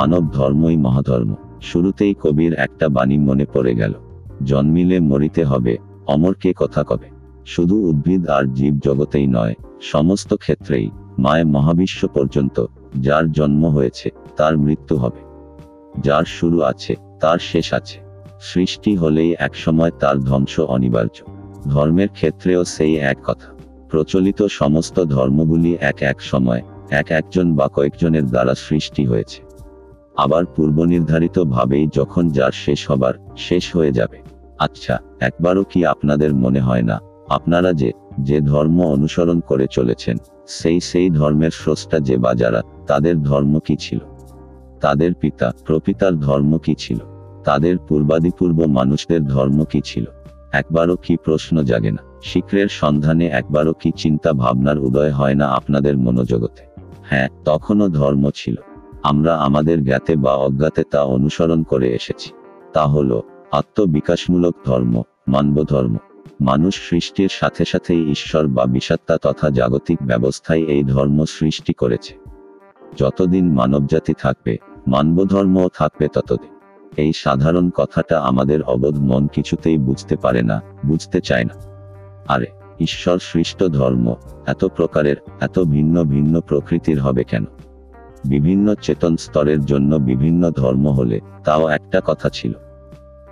মানব ধর্মই মহাধর্ম। শুরুতেই কবির একটা বাণী মনে পড়ে গেল। জন্মিলে মরিতে হবে, অমরকে কথা কবে? শুধু উদ্ভিদ আর জীব জগতেই নয়, সমস্ত ক্ষেত্রেই, মায় মহাবিশ্ব পর্যন্ত, যার জন্ম হয়েছে, তার মৃত্যু হবে। যার শুরু আছে, তার শেষ আছে। সৃষ্টি হলেই একসময় তার ধ্বংস অনিবার্য। ধর্মের ক্ষেত্রেও সেই এক কথা। প্রচলিত সমস্ত ধর্মগুলি এক এক সময়, এক একজন বা কয়েকজনের দ্বারা সৃষ্টি হয়েছে। আবার পূর্বনির্ধারিত ভাবেই যখন যার শেষ হবার শেষ হয়ে যাবে। আচ্ছা একবারও কি আপনাদের মনে হয় না? আপনারা যে যে ধর্ম অনুসরণ করে চলেছেন, সেই সেই ধর্মের স্রষ্টা যে বা যারা, তাদের ধর্ম কি ছিল? তাদের পিতা, প্রপিতার ধর্ম কি ছিল? তাদের পূর্বাদিপূর্ব মানুষদের ধর্ম কি ছিল? একবারও কি প্রশ্ন জাগে না? শিক্রের সন্ধানে একবারও কি চিন্তা ভাবনার উদয় হয় না আপনাদের মনোজগতে? হ্যাঁ তখনও ধর্ম ছিল। আমরা আমাদের জ্ঞাতে বা অজ্ঞাতে তা অনুসরণ করে এসেছি। তা হল, আত্মবিকাশমূলক ধর্ম মানব ধর্ম মানুষ সৃষ্টির সাথে সাথেই ঈশ্বর বা বিষাত্তা তথা জাগতিক ব্যবস্থায় এই ধর্ম সৃষ্টি করেছে। যতদিন মানবজাতি থাকবে, মানবধর্মও থাকবে ততদিন। এই সাধারণ কথাটা আমাদের অবোধ মন কিছুতেই বুঝতে পারে না, বুঝতে চায় না। আরে, ঈশ্বর সৃষ্ট ধর্ম, এত প্রকারের, এত ভিন্ন ভিন্ন প্রকৃতির হবে কেন? বিভিন্ন চেতন স্তরের জন্য বিভিন্ন ধর্ম হলে, তাও একটা কথা ছিল।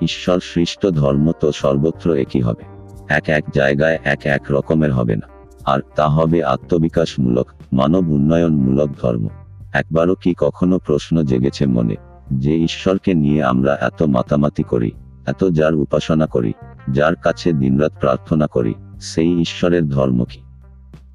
ঈশ্বর সৃষ্ট ধর্ম তো সর্বত্র একই হবে। এক এক জায়গায় এক এক রকমের হবে না। আর তা হবে আত্মবিকাশমূলক, মানব উন্নয়নমূলক ধর্ম। একবারও কি কখনো প্রশ্ন জেগেছে মনে, যে ঈশ্বরকে নিয়ে আমরা এত মাতামাতি করি, এত যার উপাসনা করি, যার কাছে দিনরাত প্রার্থনা করি, সেই ঈশ্বরের ধর্ম কি?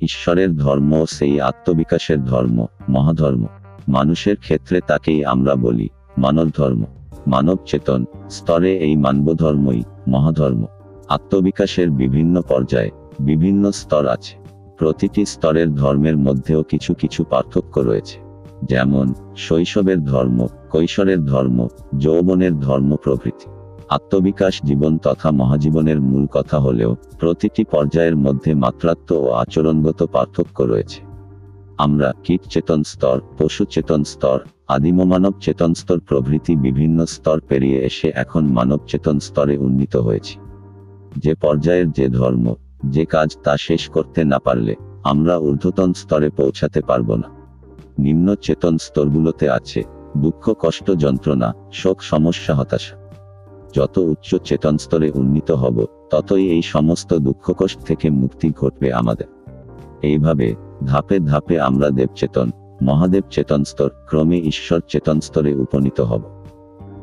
ঈশ্বরের ধর্ম সেই আত্মবিকাশের ধর্ম, মহাধর্ম। মানুষের ক্ষেত্রে তাকেই আমরা বলি মানব ধর্ম মানব চেতন স্তরে এই মানব ধর্মই মহাধর্ম। আত্মবিকাশের বিভিন্ন পর্যায়ে বিভিন্ন স্তর আছে। প্রতিটি স্তরের ধর্মের মধ্যেও কিছু কিছু পার্থক্য রয়েছে। যেমন, শৈশবের ধর্ম, কৈশোরের ধর্ম, যৌবনের ধর্ম প্রভৃতি। আত্মবিকাশ জীবন তথা মহাজীবনের মূল কথা হলেও প্রতিটি পর্যায়ের মধ্যে মাত্রাত্ম ও আচরণগত পার্থক্য রয়েছে। আমরা কীট চেতন স্তর পশু চেতন স্তর আদিম মানব চেতন স্তর প্রভৃতি বিভিন্ন স্তর পেরিয়ে এসে এখন মানব চেতন স্তরে উন্নীত হয়েছি। যে পর্যায়ের যে ধর্ম, যে কাজ তা শেষ করতে না পারলে আমরা ঊর্ধ্বতন স্তরে পৌঁছাতে পারব না। নিম্ন চেতন স্তরগুলোতে আছে দুঃখ, কষ্ট, যন্ত্রণা, শোক, সমস্যা, হতাশা। যত উচ্চ চেতন স্তরে উন্নীত হব, ততই এই সমস্ত দুঃখ, কষ্ট থেকে মুক্তি ঘটবে আমাদের। এইভাবে ধাপে ধাপে আমরা দেবচেতন মহাদেব চেতন স্তর, ক্রমে ঈশ্বর চেতন স্তরে উপনীত হব।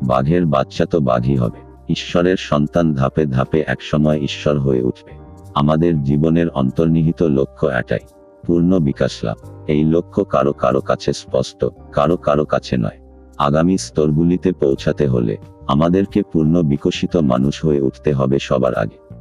বাঘের বাচ্চা তো বাঘই হবে। ঈশ্বরের সন্তান ধাপে ধাপে একসময় ঈশ্বর হয়ে উঠবে। আমাদের জীবনের অন্তর্নিহিত লক্ষ্য এটাই, পূর্ণ বিকাশ লাভ। এই লক্ষ্য কারও কারও কাছে স্পষ্ট, কারও কারও কাছে নয়। আগামী স্তরগুলিতে পৌঁছাতে হলে আমাদেরকে পূর্ণ বিকশিত মানুষ হয়ে উঠতে হবে সবার আগে।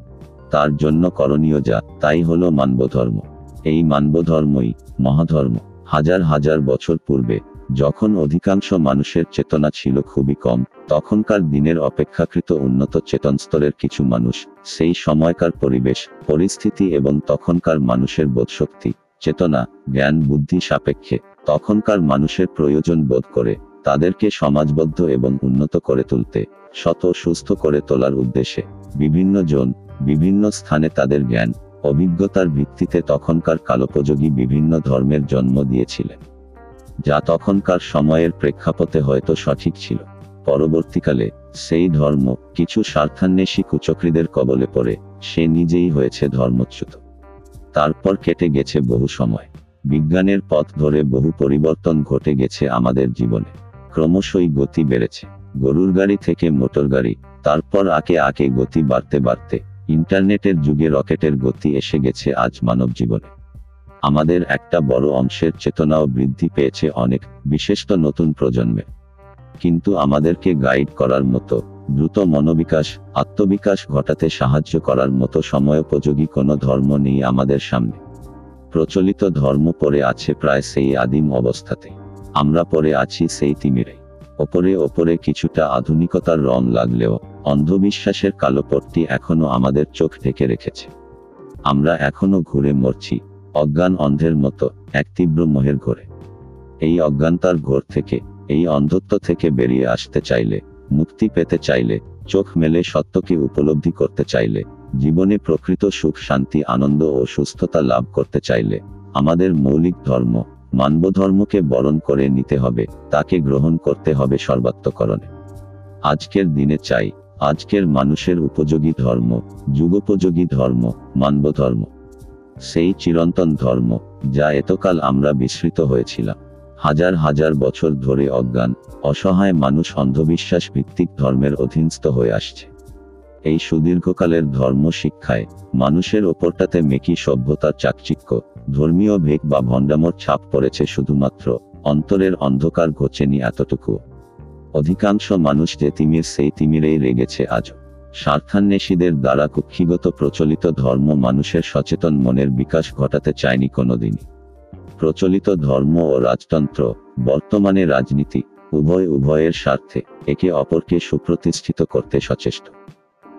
তার জন্য করণীয় যা, তাই হলো মানবধর্ম। এই মানবধর্মই মহাধর্ম। হাজার হাজার বছর পূর্বে, যখন অধিকাংশ মানুষের চেতনা ছিল খুবই কম, তখনকার দিনের অপেক্ষাকৃত উন্নত চেতন স্তরের কিছু মানুষ, সেই সময়কার পরিবেশ, পরিস্থিতি এবং তখনকার মানুষের বোধশক্তি, চেতনা, জ্ঞান, বুদ্ধি সাপেক্ষে, তখনকার মানুষের প্রয়োজন বোধ করে, তাদেরকে সমাজবদ্ধ এবং উন্নত করে তুলতে, শত সুস্থ করে তোলার উদ্দেশ্যে, বিভিন্ন জন, বিভিন্ন স্থানে তাদের জ্ঞান অভিজ্ঞতার ভিত্তিতে তখনকার কালোপযোগী বিভিন্ন ধর্মের জন্ম দিয়েছিলেন। যা তখনকার সময়ের প্রেক্ষাপটে হয়তো সঠিক ছিল। পরবর্তীকালে, সেই ধর্ম কিছু স্বার্থান্বেষী কুচক্রীদের কবলে পড়ে, সে নিজেই হয়েছে ধর্মচ্যুত। তারপর কেটে গেছে বহু সময়। বিজ্ঞানের পথ ধরে বহু পরিবর্তন ঘটে গেছে আমাদের জীবনে। ক্রমশই গতি বেড়েছে। গরুর গাড়ি থেকে মোটর গাড়ি, তারপর আকে আকে গতি বাড়তে বাড়তে ইন্টারনেটের যুগে রকেটের গতি এসে গেছে আজ মানব জীবনে আমাদের একটা বড় অংশের চেতনাও বৃদ্ধি পেয়েছে অনেক বিশেষত নতুন প্রজন্মে। কিন্তু আমাদেরকে গাইড করার মতো, দ্রুত মনোবিকাশ, আত্মবিকাশ ঘটাতে সাহায্য করার মতো সময়োপযোগী কোনো ধর্ম নেই আমাদের সামনে। প্রচলিত ধর্ম পড়ে আছে প্রায় সেই আদিম অবস্থাতে। আমরা পড়ে আছি সেই তিমিরে। ওপরে ওপরে কিছুটা আধুনিকতার রং লাগলেও অন্ধবিশ্বাসের কালো কালোপট্টি এখনও আমাদের চোখ ঢেকে রেখেছে। আমরা এখনও ঘুরে মরছি, অজ্ঞান অন্ধের মতো, এক তীব্র মোহের ঘোরে। এই অজ্ঞানতার ঘোর থেকে, এই অন্ধত্ব থেকে বেরিয়ে আসতে চাইলে, মুক্তি পেতে চাইলে, চোখ মেলে সত্যকে উপলব্ধি করতে চাইলে, জীবনে প্রকৃত সুখ, শান্তি, আনন্দ ও সুস্থতা লাভ করতে চাইলে, আমাদের মৌলিক ধর্ম মানব ধর্মকে বরণ করে নিতে হবে, তাকে গ্রহণ করতে হবে সর্বাত্মকরণে। আজকের দিনে চাই আজকের মানুষের উপযোগী ধর্ম, যুগোপযোগী ধর্ম মানব ধর্ম সেই চিরন্তন ধর্ম, যা এতকাল আমরা বিস্মৃত হয়েছিলাম। হাজার হাজার বছর ধরে অজ্ঞান, অসহায় মানুষ অন্ধবিশ্বাস ভিত্তিক ধর্মের অধীনস্থ হয়ে আসছে। এই সুদীর্ঘকালের ধর্ম শিক্ষায়, মানুষের ওপরটাতে মেকি সভ্যতার চাকচিক্য, ধর্মীয় ভেগ বা ভণ্ডামর ছাপ পড়েছে শুধুমাত্র অন্তরের অন্ধকার ঘোচেনি এতটুকু। অধিকাংশ মানুষ যে তিমির সেই তিমিরেই রেগেছে আজও স্বার্থান্বেষীদের দ্বারা কুক্ষিগত প্রচলিত ধর্ম মানুষের সচেতন মনের বিকাশ ঘটাতে চায়নি কোনোদিনই। প্রচলিত ধর্ম ও রাজতন্ত্র, বর্তমানে রাজনীতি, উভয় উভয়ের স্বার্থে একে অপরকে সুপ্রতিষ্ঠিত করতে সচেষ্ট।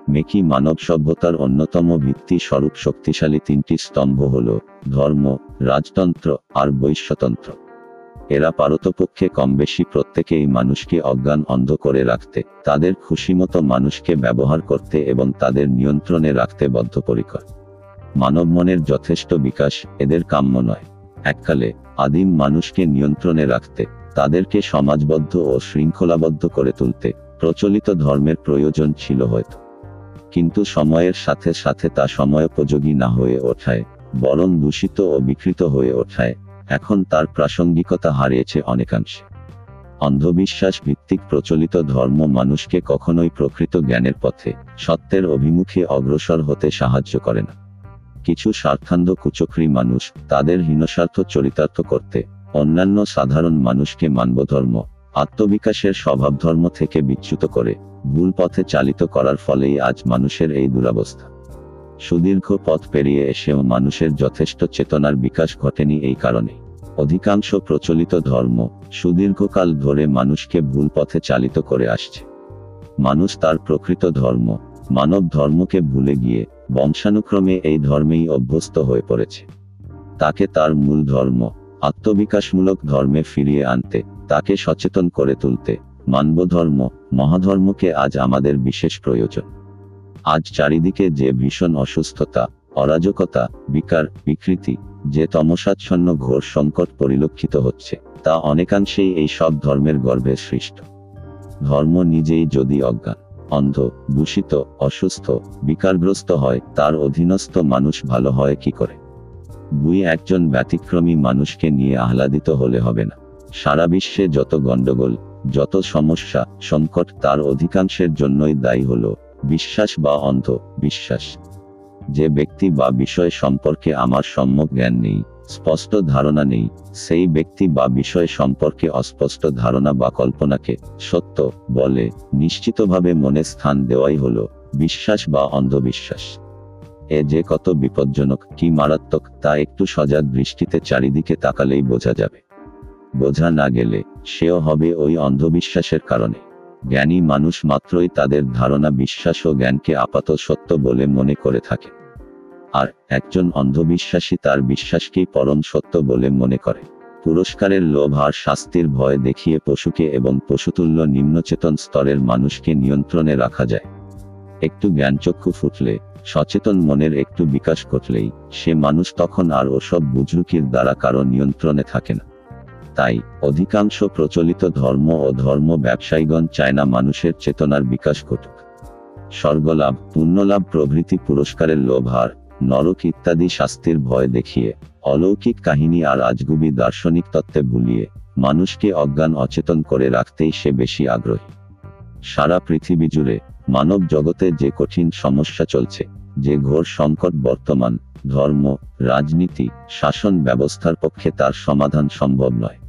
মেকি মানব সভ্যতার অন্যতম ভিত্তি স্বরূপ শক্তিশালী তিনটি স্তম্ভ হল ধর্ম, রাজতন্ত্র আর বৈশ্যতন্ত্র। এরা পারতপক্ষে কম বেশি প্রত্যেকেই মানুষকে অজ্ঞান অন্ধ করে রাখতে, তাদের খুশিমতো মানুষকে ব্যবহার করতে এবং তাদের নিয়ন্ত্রণে রাখতে বদ্ধপরিকর। মানব মনের যথেষ্ট বিকাশ এদের কাম্য নয়। এককালে আদিম মানুষকে নিয়ন্ত্রণে রাখতে, তাদেরকে সমাজবদ্ধ ও শৃঙ্খলাবদ্ধ করে তুলতে প্রচলিত ধর্মের প্রয়োজন ছিল হয়তো। কিন্তু সময়ের সাথে সাথে তা সময়োপযোগী না হয়ে ওঠায়, বরং দূষিত ও বিকৃত হয়ে ওঠায়। এখন তার প্রাসঙ্গিকতা হারিয়েছে অনেকাংশে। অন্ধবিশ্বাস ভিত্তিক প্রচলিত ধর্ম মানুষকে কখনোই প্রকৃত জ্ঞানের পথে, সত্যের অভিমুখে অগ্রসর হতে সাহায্য করে না। কিছু স্বার্থান্ধ কুচক্রী মানুষ তাদের হীনস্বার্থ চরিতার্থ করতে, অন্যান্য সাধারণ মানুষকে মানবধর্ম, আত্মবিকাশের স্বভাব ধর্ম থেকে বিচ্যুত করে, ভুল পথে চালিত করার ফলেই আজ মানুষের এই দুরাবস্থা। সুদীর্ঘ পথ পেরিয়ে এসেও মানুষের যথেষ্ট চেতনার বিকাশ ঘটেনি এই কারণে অধিকাংশ প্রচলিত ধর্ম সুদীর্ঘকাল ধরে মানুষকে ভুল পথে চালিত করে আসছে। মানুষ তার প্রকৃত ধর্ম, মানব ধর্মকে ভুলে গিয়ে বংশানুক্রমে এই ধর্মেই অভ্যস্ত হয়ে পড়েছে। তাকে তার মূল ধর্ম, আত্মবিকাশমূলক ধর্মে ফিরিয়ে আনতে, তাকে সচেতন করে তুলতে, মানব ধর্ম, মহাধর্মকে আজ আমাদের বিশেষ প্রয়োজন। আজ চারিদিকে যে ভীষণ অসুস্থতা অরাজকতা, বিকার, বিকৃতি, যে তমসাচ্ছন্ন ঘোর সংকট পরিলক্ষিত হচ্ছে, তা অনেকাংশেই এই সব ধর্মের গর্ভে সৃষ্ট। ধর্ম নিজেই যদি অজ্ঞান, অন্ধ, দূষিত, অসুস্থ, বিকারগ্রস্ত হয়, তার অধীনস্থ মানুষ ভালো হয় কি করে? দুই একজন ব্যতিক্রমী মানুষকে নিয়ে আহ্লাদিত হলে হবে না। সারা বিশ্বে যত গণ্ডগোল, যত সমস্যা, সংকট, তার অধিকাংশের জন্যই দায়ী হল, বিশ্বাস বা অন্ধ, বিশ্বাস। যে ব্যক্তি বা বিষয় সম্পর্কে আমার সম্যক জ্ঞান নেই, স্পষ্ট ধারণা নেই, সেই ব্যক্তি বা বিষয় সম্পর্কে অস্পষ্ট ধারণা বা কল্পনাকে, সত্য, বলে, নিশ্চিতভাবে মনে স্থান দেওয়াই হলো, বিশ্বাস বা অন্ধবিশ্বাস। এ যে কত বিপজ্জনক, কি মারাত্মক, তা একটু সজাগ দৃষ্টিতে চারিদিকে তাকালেই বোঝা যাবে। বোঝা না গেলে, সেও হবে ওই অন্ধবিশ্বাসের কারণে। জ্ঞানী মানুষ মাত্রই তাদের ধারণা, বিশ্বাস ও জ্ঞানকে আপাত সত্য বলে মনে করে থাকে। আর একজন অন্ধবিশ্বাসী তার বিশ্বাসকেই পরম সত্য বলে মনে করে। পুরস্কারের লোভ আর শাস্তির ভয় দেখিয়ে পশুকে এবং পশুতুল্য নিম্নচেতন স্তরের মানুষকে নিয়ন্ত্রণে রাখা যায়। একটু জ্ঞানচক্ষু ফুটলে, সচেতন মনের একটু বিকাশ ঘটলেই, সে মানুষ তখন আর ওসব বুজরুকির দ্বারা কারও নিয়ন্ত্রণে থাকে না। তাই অধিকাংশ প্রচলিত ধর্ম ও ধর্ম ব্যবসায়ীগণ চায় না মানুষের চেতনার বিকাশ ঘটুক। স্বর্গলাভ, পুণ্যলাভ, প্রভৃতি পুরস্কারের লোভ আর নরক ইত্যাদি শাস্তির ভয় দেখিয়ে, অলৌকিক কাহিনী আর আজগুবি দার্শনিক তত্ত্বে ভুলিয়ে, মানুষকে অজ্ঞান অচেতন করে রাখতেই সে বেশি আগ্রহী। সারা পৃথিবী জুড়ে মানব জগতে যে কঠিন সমস্যা চলছে, যে ঘোর সংকট বর্তমান, ধর্ম, রাজনীতি, শাসন ব্যবস্থার পক্ষে তার সমাধান সম্ভব নয়।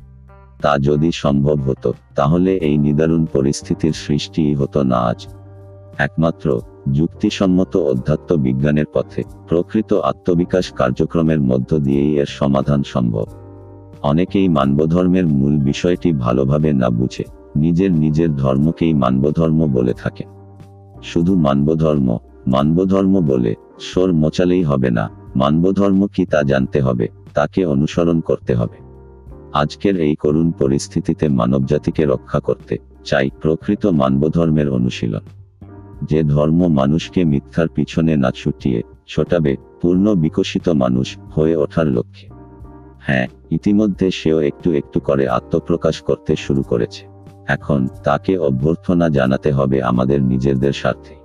তা যদি সম্ভব হতো, তাহলে এই নিদারুণ পরিস্থিতির সৃষ্টি হতো না আজ। একমাত্র যুক্তিসম্মত অধ্যাত্ম বিজ্ঞানের পথে প্রকৃত আত্মবিকাশ কার্যক্রমের মধ্য দিয়েই এর সমাধান সম্ভব। অনেকেই মানবধর্মের মূল বিষয়টি ভালোভাবে না বুঝে, নিজের নিজের ধর্মকেই মানবধর্ম বলে থাকে। শুধু মানবধর্ম মানবধর্ম বলে সোর মোচালেই হবে না, মানবধর্ম কি তা জানতে হবে, তাকে অনুসরণ করতে হবে। আজকের এই করুণ পরিস্থিতিতে মানবজাতিকে রক্ষা করতে চাই প্রকৃত মানবধর্মের অনুশীলন। যে ধর্ম মানুষকে মিথ্যার পিছনে না ছুটিয়ে ছোটাবে, পূর্ণ বিকশিত মানুষ হয়ে ওঠার লক্ষ্যে। হ্যাঁ ইতিমধ্যে সেও একটু একটু করে আত্মপ্রকাশ করতে শুরু করেছে। এখন তাকে অভ্যর্থনা জানাতে হবে আমাদের নিজেদের স্বার্থে।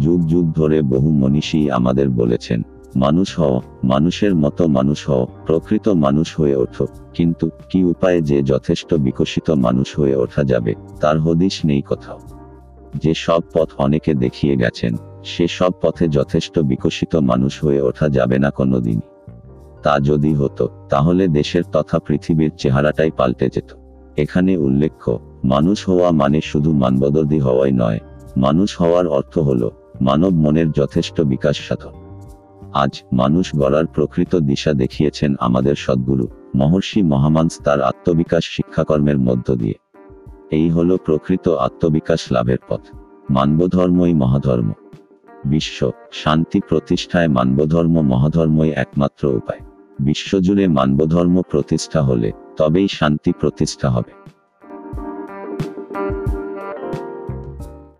যুগ যুগ ধরে বহু মনীষী আমাদের বলেছেন মানুষ হও, মানুষের মতো মানুষ হও, প্রকৃত মানুষ হয়ে ওঠো। কিন্তু কি উপায়ে যে যথেষ্ট বিকশিত মানুষ হয়ে ওঠা যাবে, তার হদিশ নেই কোথাও। যে সব পথ অনেকে দেখিয়ে গেছেন, সে সব পথে যথেষ্ট বিকশিত মানুষ হয়ে ওঠা যাবে না কোনোদিনই। তা যদি হতো, তাহলে দেশের তথা পৃথিবীর চেহারাটাই পাল্টে যেত। এখানে উল্লেখ্য, মানুষ হওয়া মানে শুধু মানবদর্দী হওয়াই নয়, মানুষ হওয়ার অর্থ হল, মানব মনের যথেষ্ট বিকাশ সাধন। আজ মানুষ গড়ার প্রকৃত দিশা দেখিয়েছেন আমাদের সদ্গুরু, মহর্ষি মহামান্স তার আত্মবিকাশ শিক্ষাকর্মের মধ্য দিয়ে। এই হল প্রকৃত আত্মবিকাশ লাভের পথ। মানবধর্মই মহাধর্ম। বিশ্ব শান্তি প্রতিষ্ঠায় মানবধর্ম মহাধর্মই একমাত্র উপায়। বিশ্বজুড়ে মানবধর্ম প্রতিষ্ঠা হলে তবেই শান্তি প্রতিষ্ঠা হবে।